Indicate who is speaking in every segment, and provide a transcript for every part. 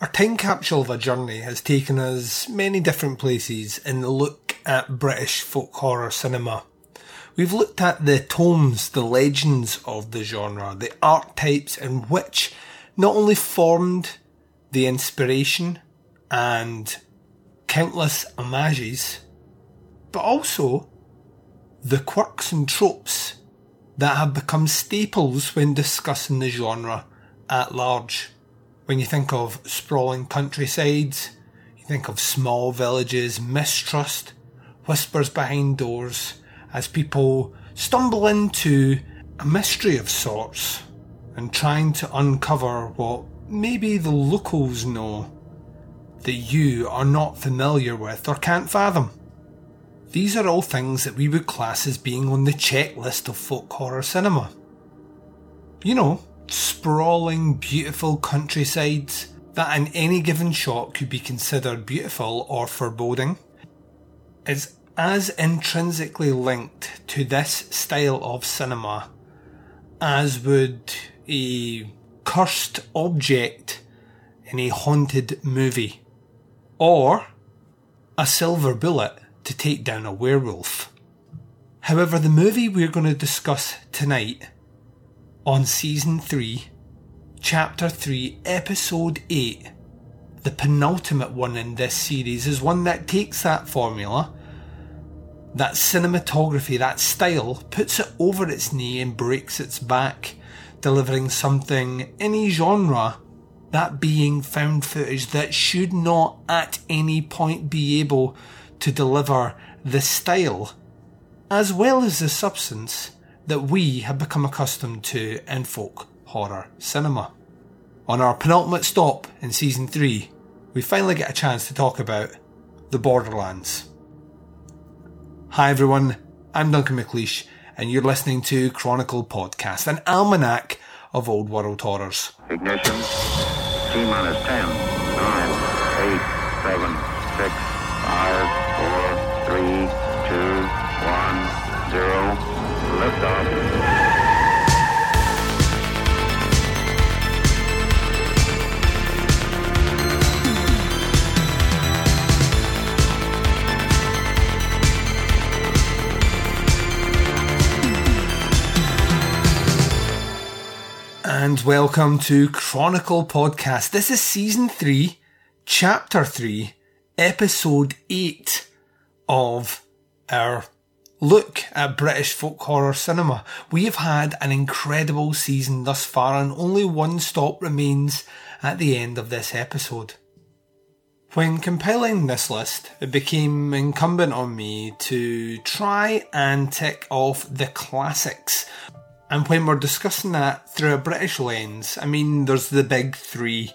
Speaker 1: Our time capsule of a journey has taken us many different places in the look at British folk horror cinema. We've looked at the tomes, the legends of the genre, the archetypes in which not only formed the inspiration and countless homages, but also the quirks and tropes that have become staples when discussing the genre at large. When you think of sprawling countrysides, you think of small villages, mistrust, whispers behind doors, as people stumble into a mystery of sorts and trying to uncover what maybe the locals know that you are not familiar with or can't fathom. These are all things that we would class as being on the checklist of folk horror cinema. You know, sprawling, beautiful countryside that in any given shot could be considered beautiful or foreboding, is as intrinsically linked to this style of cinema as would a cursed object in a haunted movie or a silver bullet to take down a werewolf. However, the movie we're going to discuss tonight on season 3, chapter 3, episode 8, the penultimate one in this series, is one that takes that formula, that cinematography, that style, puts it over its knee and breaks its back, delivering something in a genre, that being found footage that should not at any point be able to deliver the style as well as the substance that we have become accustomed to in folk horror cinema. On our penultimate stop in season 3, we finally get a chance to talk about the Borderlands. Hi everyone, I'm Duncan McLeish, and you're listening to Chronicle Podcast, an almanac of old world horrors.
Speaker 2: Ignition. T minus 10, 9, 8, 7, 6, 5, 4, 3,
Speaker 1: And welcome to Chronicle Podcast. This is season 3, chapter 3, episode 8 of our look at British folk horror cinema. We have had an incredible season thus far, and only one stop remains at the end of this episode. When compiling this list, it became incumbent on me to try and tick off the classics. And when we're discussing that through a British lens, I mean, there's the big three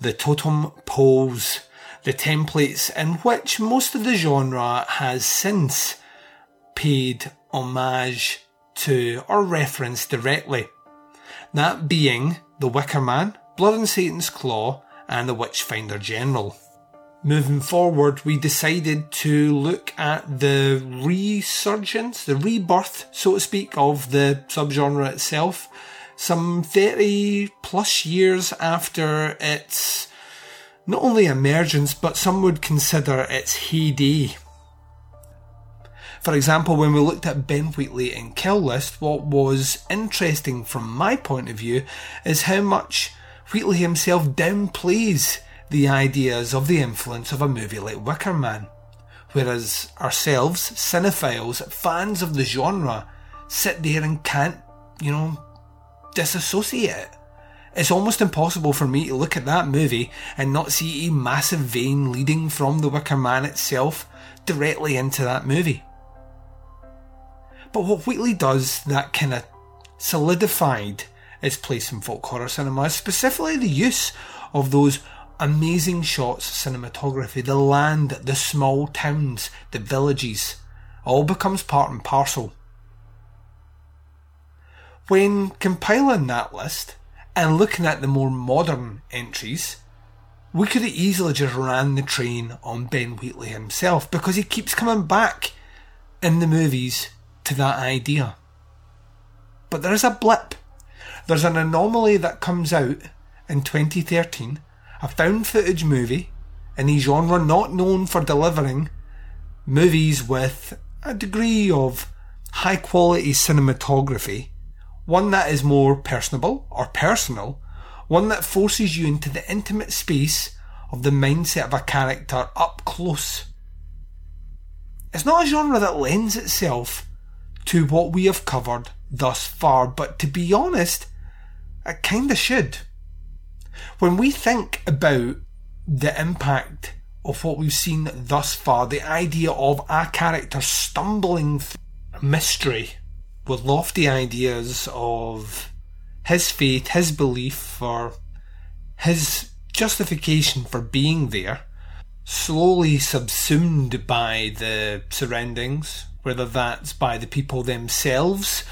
Speaker 1: the totem poles, the templates in which most of the genre has since paid homage to or referenced directly. That being The Wicker Man, Blood on Satan's Claw, and The Witchfinder General. Moving forward, we decided to look at the resurgence, the rebirth, so to speak, of the subgenre itself, some 30 plus years after its not only emergence, but some would consider its heyday. For example, when we looked at Ben Wheatley in Kill List, what was interesting from my point of view is how much Wheatley himself downplays the ideas of the influence of a movie like Wicker Man. Whereas ourselves, cinephiles, fans of the genre, sit there and can't, you know, disassociate it. It's almost impossible for me to look at that movie and not see a massive vein leading from the Wicker Man itself directly into that movie. But what Wheatley does that kind of solidified its place in folk horror cinema is specifically the use of those amazing shots of cinematography, the land, the small towns, the villages, all becomes part and parcel. When compiling that list and looking at the more modern entries, we could have easily just ran the train on Ben Wheatley himself because he keeps coming back in the movies to that idea. But there is a blip. There's an anomaly that comes out in 2013 a found footage movie in a genre not known for delivering movies with a degree of high quality cinematography, one that is more personable or personal, one that forces you into the intimate space of the mindset of a character up close. It's not a genre that lends itself to what we have covered thus far, but to be honest, it kinda should. When we think about the impact of what we've seen thus far, the idea of a character stumbling through mystery with lofty ideas of his faith, his belief, or his justification for being there, slowly subsumed by the surroundings, whether that's by the people themselves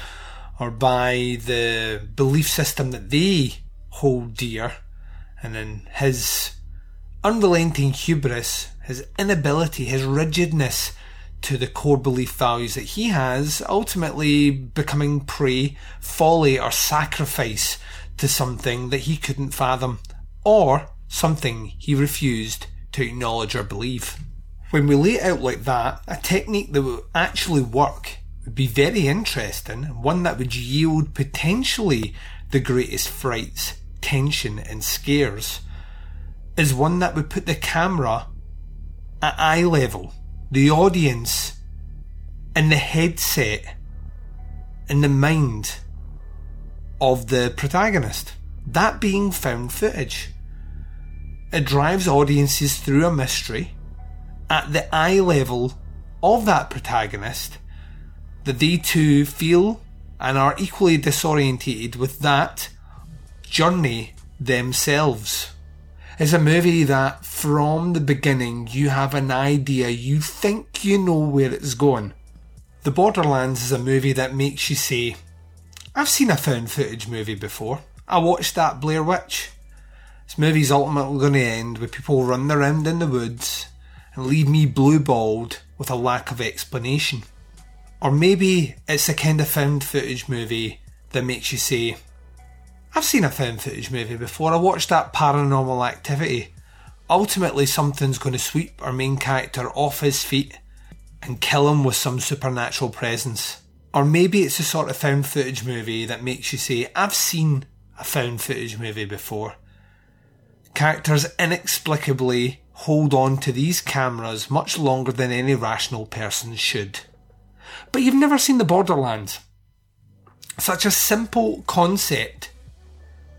Speaker 1: or by the belief system that they hold dear, and then his unrelenting hubris, his inability, his rigidness to the core belief values that he has, ultimately becoming prey, folly, or sacrifice to something that he couldn't fathom, or something he refused to acknowledge or believe. When we lay it out like that, a technique that would actually work would be very interesting, one that would yield potentially the greatest frights, tension, and scares, is one that would put the camera at eye level, the audience in the headset, in the mind of the protagonist. That being found footage. It drives audiences through a mystery at the eye level of that protagonist that they too feel and are equally disorientated with that journey themselves. It's a movie that from the beginning you have an idea, you think you know where it's going. The Borderlands is a movie that makes you say, I've seen a found footage movie before. I watched that Blair Witch. This movie's ultimately going to end with people running around in the woods and leave me blue balled with a lack of explanation. Or maybe it's the kind of found footage movie that makes you say, I've seen a found footage movie before, I watched that paranormal activity. Ultimately, something's going to sweep our main character off his feet and kill him with some supernatural presence. Or maybe it's the sort of found footage movie that makes you say, I've seen a found footage movie before. Characters inexplicably hold on to these cameras much longer than any rational person should. But you've never seen the Borderlands. Such a simple concept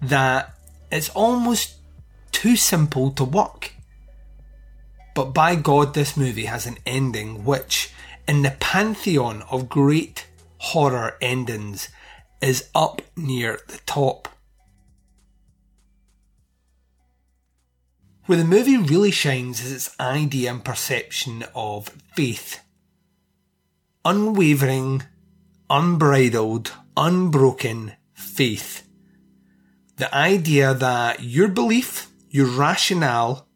Speaker 1: that it's almost too simple to work. But by God, this movie has an ending which, in the pantheon of great horror endings, is up near the top. Where the movie really shines is its idea and perception of faith. Unwavering, unbridled, unbroken faith. The idea that your belief, your rationale,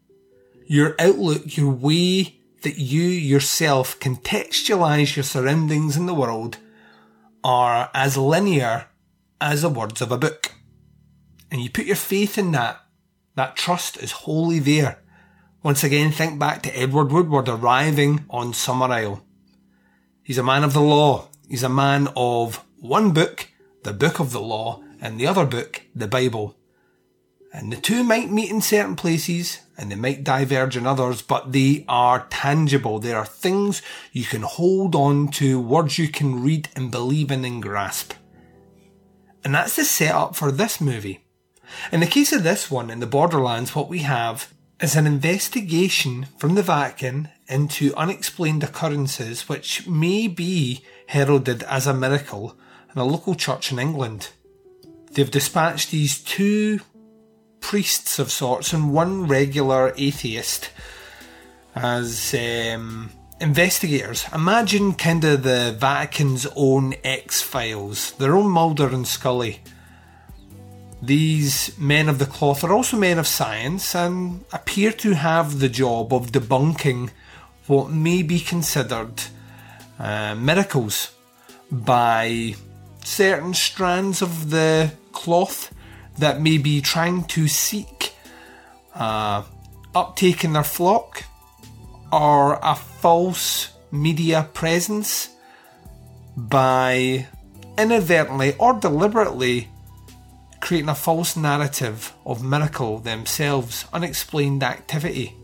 Speaker 1: your outlook, your way that you yourself contextualize your surroundings in the world are as linear as the words of a book. And you put your faith in that that trust is wholly there. Once again, think back to Edward Woodward arriving on Summerisle. He's a man of the law. He's a man of one book, the book of the law, and the other book, the Bible. And the two might meet in certain places and they might diverge in others, but they are tangible. They are things you can hold on to, words you can read and believe in and grasp. And that's the setup for this movie. In the case of this one, in the Borderlands, what we have is an investigation from the Vatican into unexplained occurrences which may be heralded as a miracle in a local church in England. They've dispatched these two priests of sorts and one regular atheist as um, investigators. Imagine kind of the Vatican's own X Files, their own Mulder and Scully these men of the cloth are also men of science and appear to have the job of debunking what may be considered uh, miracles by certain strands of the cloth that may be trying to seek uh, uptake in their flock, or a false media presence by inadvertently or deliberately creating a false narrative of miracle themselves, unexplained activity.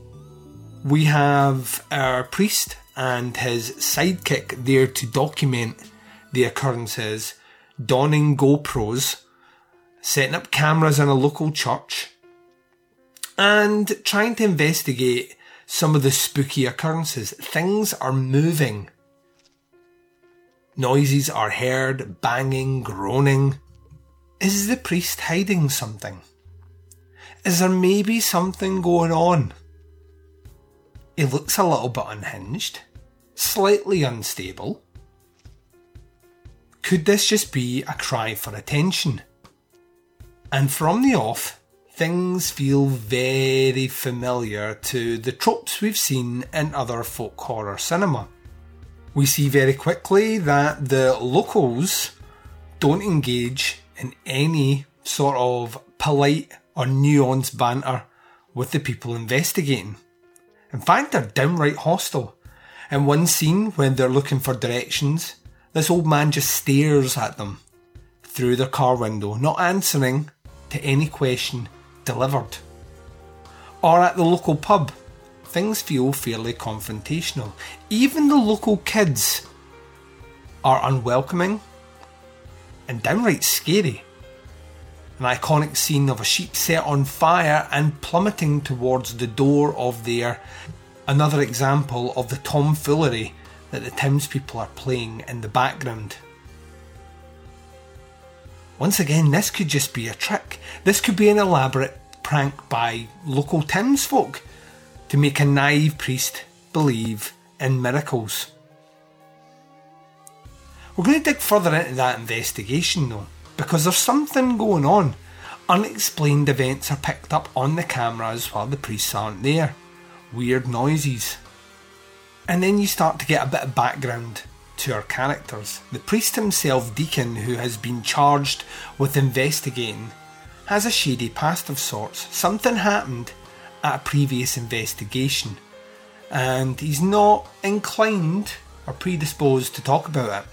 Speaker 1: We have our priest and his sidekick there to document the occurrences, donning GoPros, setting up cameras in a local church, and trying to investigate some of the spooky occurrences. Things are moving. Noises are heard, banging, groaning. Is the priest hiding something? Is there maybe something going on? He looks a little bit unhinged, slightly unstable. Could this just be a cry for attention? And from the off, things feel very familiar to the tropes we've seen in other folk horror cinema. We see very quickly that the locals don't engage in any sort of polite or nuanced banter with the people investigating. In fact, they're downright hostile. In one scene, when they're looking for directions, this old man just stares at them through their car window, not answering to any question delivered. Or at the local pub, things feel fairly confrontational. Even the local kids are unwelcoming and downright scary. An iconic scene of a sheep set on fire and plummeting towards the door of their another example of the tomfoolery that the townspeople are playing in the background. Once again, this could just be a trick. This could be an elaborate prank by local townsfolk to make a naive priest believe in miracles. We're going to dig further into that investigation though, because there's something going on. Unexplained events are picked up on the cameras while the priests aren't there. Weird noises. And then you start to get a bit of background to our characters. The priest himself, Deacon, who has been charged with investigating, has a shady past of sorts. Something happened at a previous investigation, and he's not inclined or predisposed to talk about it.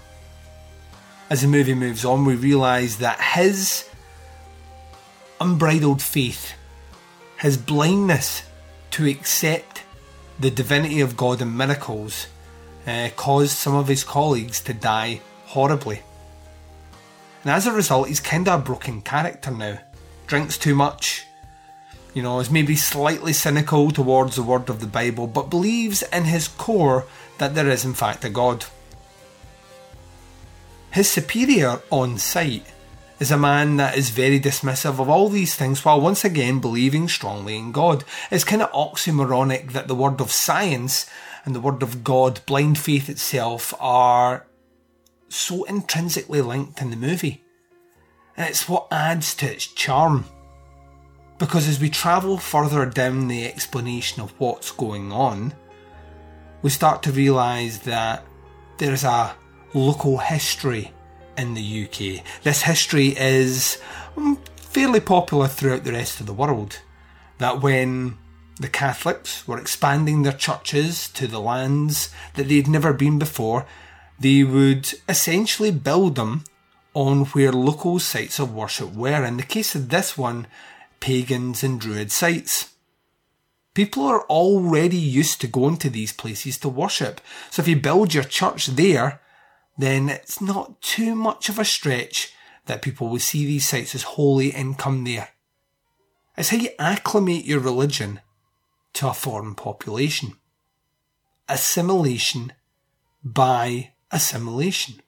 Speaker 1: As the movie moves on, we realise that his unbridled faith, his blindness to accept the divinity of God and miracles, uh, caused some of his colleagues to die horribly. And as a result, he's kind of a broken character now. Drinks too much, you know, is maybe slightly cynical towards the word of the Bible, but believes in his core that there is in fact a God. His superior on site is a man that is very dismissive of all these things while once again believing strongly in God. It's kind of oxymoronic that the word of science and the word of God, blind faith itself, are so intrinsically linked in the movie. And it's what adds to its charm. Because as we travel further down the explanation of what's going on, we start to realise that there's a local history in the UK. This history is mm, fairly popular throughout the rest of the world. That when the Catholics were expanding their churches to the lands that they'd never been before, they would essentially build them on where local sites of worship were. In the case of this one, pagans and druid sites. People are already used to going to these places to worship. So if you build your church there, then it's not too much of a stretch that people will see these sites as holy and come there. It's how you acclimate your religion to a foreign population. Assimilation by assimilation.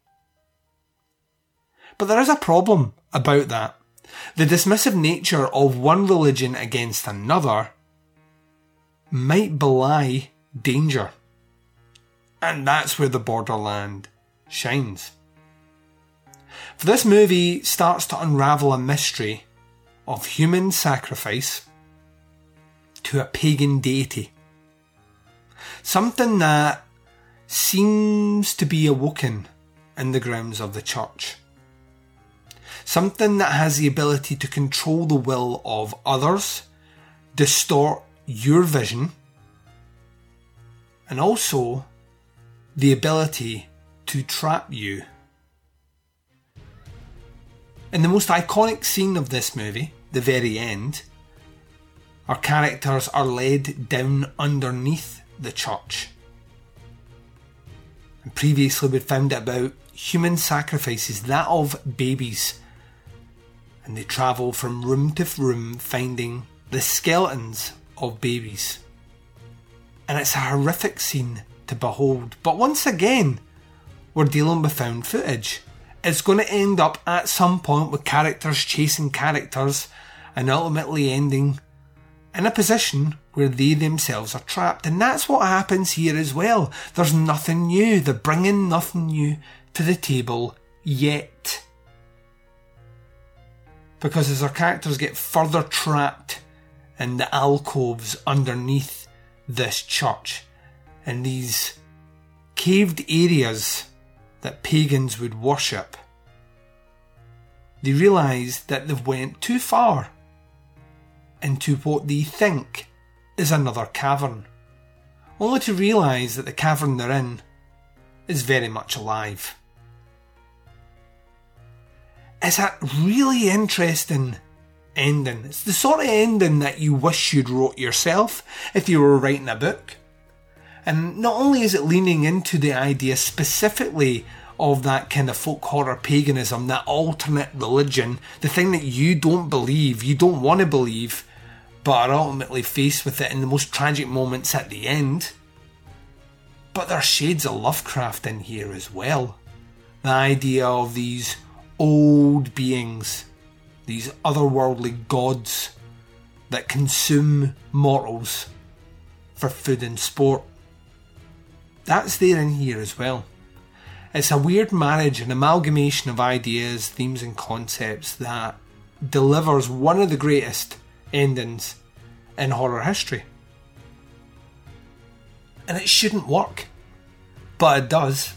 Speaker 1: But there is a problem about that. The dismissive nature of one religion against another might belie danger. And that's where the borderland shines. For this movie starts to unravel a mystery of human sacrifice to a pagan deity. Something that seems to be awoken in the grounds of the church. Something that has the ability to control the will of others, distort your vision, and also the ability to trap you. In the most iconic scene of this movie, the very end, our characters are led down underneath the church. And previously we'd found out about human sacrifices, that of babies. And they travel from room to room finding the skeletons of babies. And it's a horrific scene to behold. But once again, we're dealing with found footage. It's going to end up at some point with characters chasing characters and ultimately ending in a position where they themselves are trapped. And that's what happens here as well. There's nothing new. They're bringing nothing new to the table yet. Because as our characters get further trapped in the alcoves underneath this church, in these caved areas that pagans would worship, they realise that they've went too far into what they think is another cavern, only to realise that the cavern they're in is very much alive. It's a really interesting ending. It's the sort of ending that you wish you'd wrote yourself if you were writing a book. And not only is it leaning into the idea specifically of that kind of folk horror paganism, that alternate religion, the thing that you don't believe, you don't want to believe, but are ultimately faced with it in the most tragic moments at the end. But there are shades of Lovecraft in here as well. The idea of these old beings, these otherworldly gods that consume mortals for food and sport. That's there in here as well. It's a weird marriage, an amalgamation of ideas, themes, and concepts that delivers one of the greatest endings in horror history. And it shouldn't work, but it does.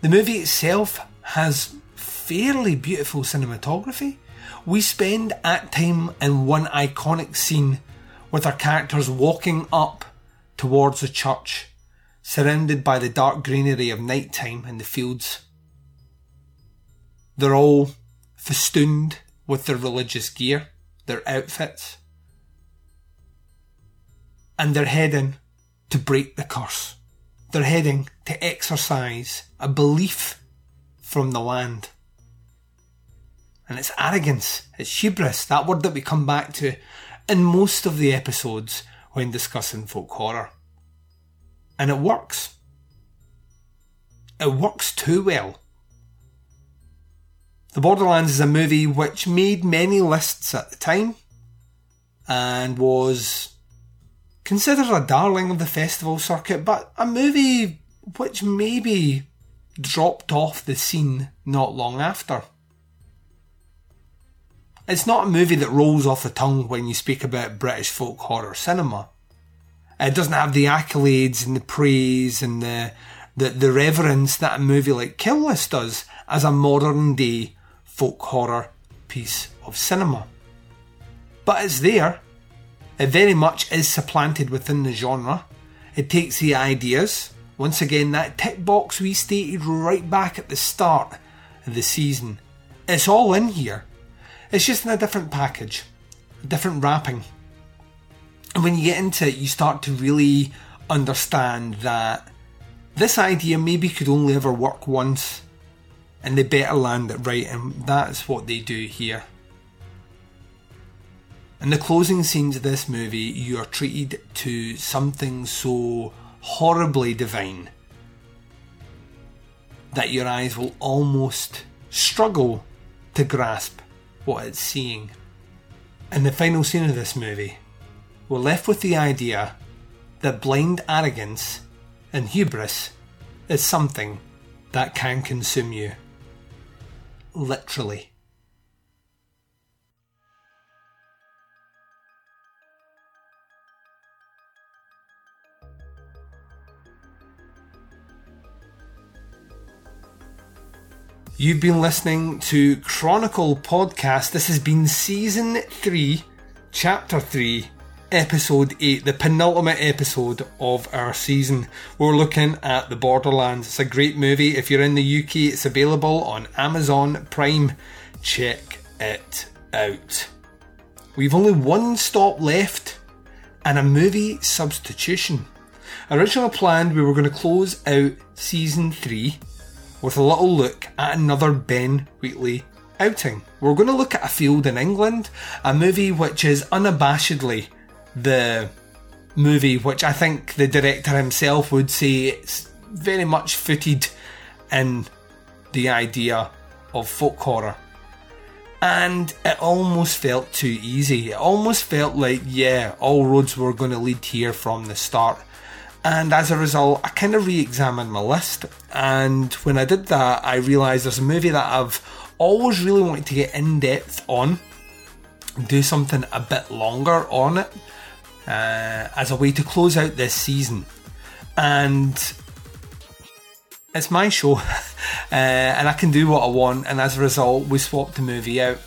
Speaker 1: The movie itself has fairly beautiful cinematography. We spend at time in one iconic scene with our characters walking up towards the church surrounded by the dark greenery of night time in the fields. They're all festooned with their religious gear, their outfits, and they're heading to break the curse. They're heading to exorcise a belief from the land. And it's arrogance, it's hubris, that word that we come back to in most of the episodes when discussing folk horror and it works. It works too well. The Borderlands is a movie which made many lists at the time and was considered a darling of the festival circuit, but a movie which maybe dropped off the scene not long after. It's not a movie that rolls off the tongue when you speak about British folk horror cinema. It doesn't have the accolades and the praise and the, the, the reverence that a movie like Kill List does as a modern day folk horror piece of cinema. But it's there. It very much is supplanted within the genre. It takes the ideas, once again, that tick box we stated right back at the start of the season. It's all in here. It's just in a different package, a different wrapping. And when you get into it, you start to really understand that this idea maybe could only ever work once and they better land it right, and that's what they do here. In the closing scenes of this movie, you are treated to something so horribly divine that your eyes will almost struggle to grasp what it's seeing. In the final scene of this movie, we're left with the idea that blind arrogance and hubris is something that can consume you. Literally. You've been listening to Chronicle Podcast. This has been Season 3, Chapter 3, Episode 8, the penultimate episode of our season. We're looking at The Borderlands. It's a great movie. If you're in the UK, it's available on Amazon Prime. Check it out. We've only one stop left and a movie substitution. Originally planned, we were going to close out Season 3 with a little look at another Ben Wheatley outing. We're going to look at A Field in England, a movie which is unabashedly the movie which I think the director himself would say it's very much footed in the idea of folk horror. And it almost felt too easy. It almost felt like, yeah, all roads were going to lead here from the start. And as a result, I kind of re examined my list. And when I did that, I realised there's a movie that I've always really wanted to get in depth on, do something a bit longer on it, uh, as a way to close out this season. And it's my show, uh, and I can do what I want. And as a result, we swapped the movie out.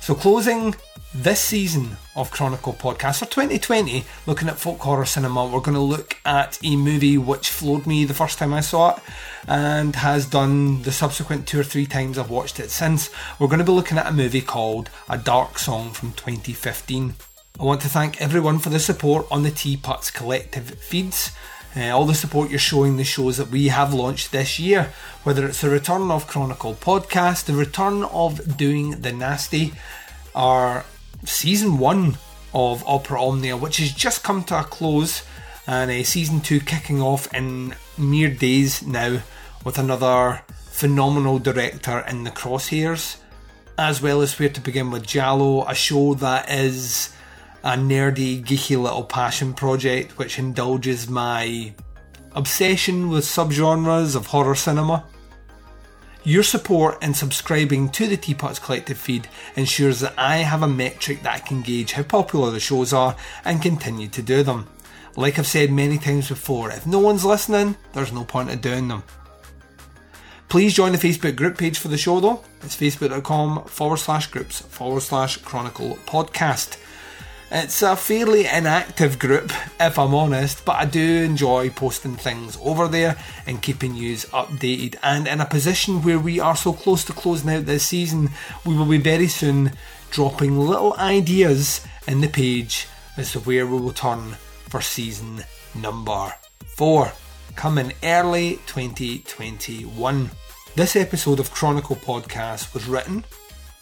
Speaker 1: So, closing this season of Chronicle Podcast for 2020, looking at folk horror cinema, we're going to look at a movie which floored me the first time I saw it and has done the subsequent two or three times I've watched it since. We're going to be looking at a movie called A Dark Song from 2015. I want to thank everyone for the support on the Teapots Collective feeds. Uh, all the support you're showing the shows that we have launched this year, whether it's the return of Chronicle podcast, the return of Doing the Nasty, our season one of Opera Omnia, which has just come to a close, and a season two kicking off in mere days now with another phenomenal director in the crosshairs, as well as Where to Begin with Giallo, a show that is a nerdy, geeky little passion project which indulges my obsession with subgenres of horror cinema. Your support in subscribing to the Teapots Collective feed ensures that I have a metric that I can gauge how popular the shows are and continue to do them. Like I've said many times before, if no one's listening, there's no point in doing them. Please join the Facebook group page for the show though. It's facebook.com forward slash groups forward slash chronicle podcast. It's a fairly inactive group, if I'm honest, but I do enjoy posting things over there and keeping you updated. And in a position where we are so close to closing out this season, we will be very soon dropping little ideas in the page as to where we will turn for season number four, coming early 2021. This episode of Chronicle Podcast was written,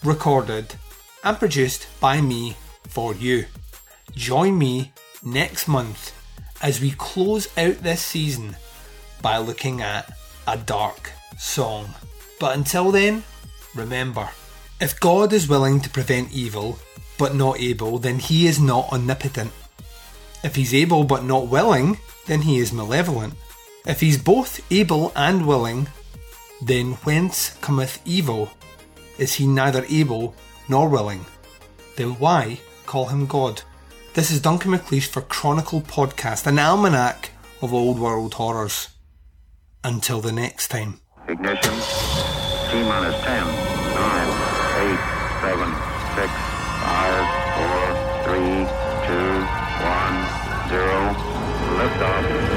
Speaker 1: recorded, and produced by me for you. Join me next month as we close out this season by looking at a dark song. But until then, remember if God is willing to prevent evil but not able, then he is not omnipotent. If he's able but not willing, then he is malevolent. If he's both able and willing, then whence cometh evil? Is he neither able nor willing? Then why call him God? This is Duncan McLeish for Chronicle Podcast, an almanac of old world horrors. Until the next time.
Speaker 2: Ignition. T minus 10, 9, 8, 7, 6, 5, 4, 3, 2, 1, 0. Liftoff.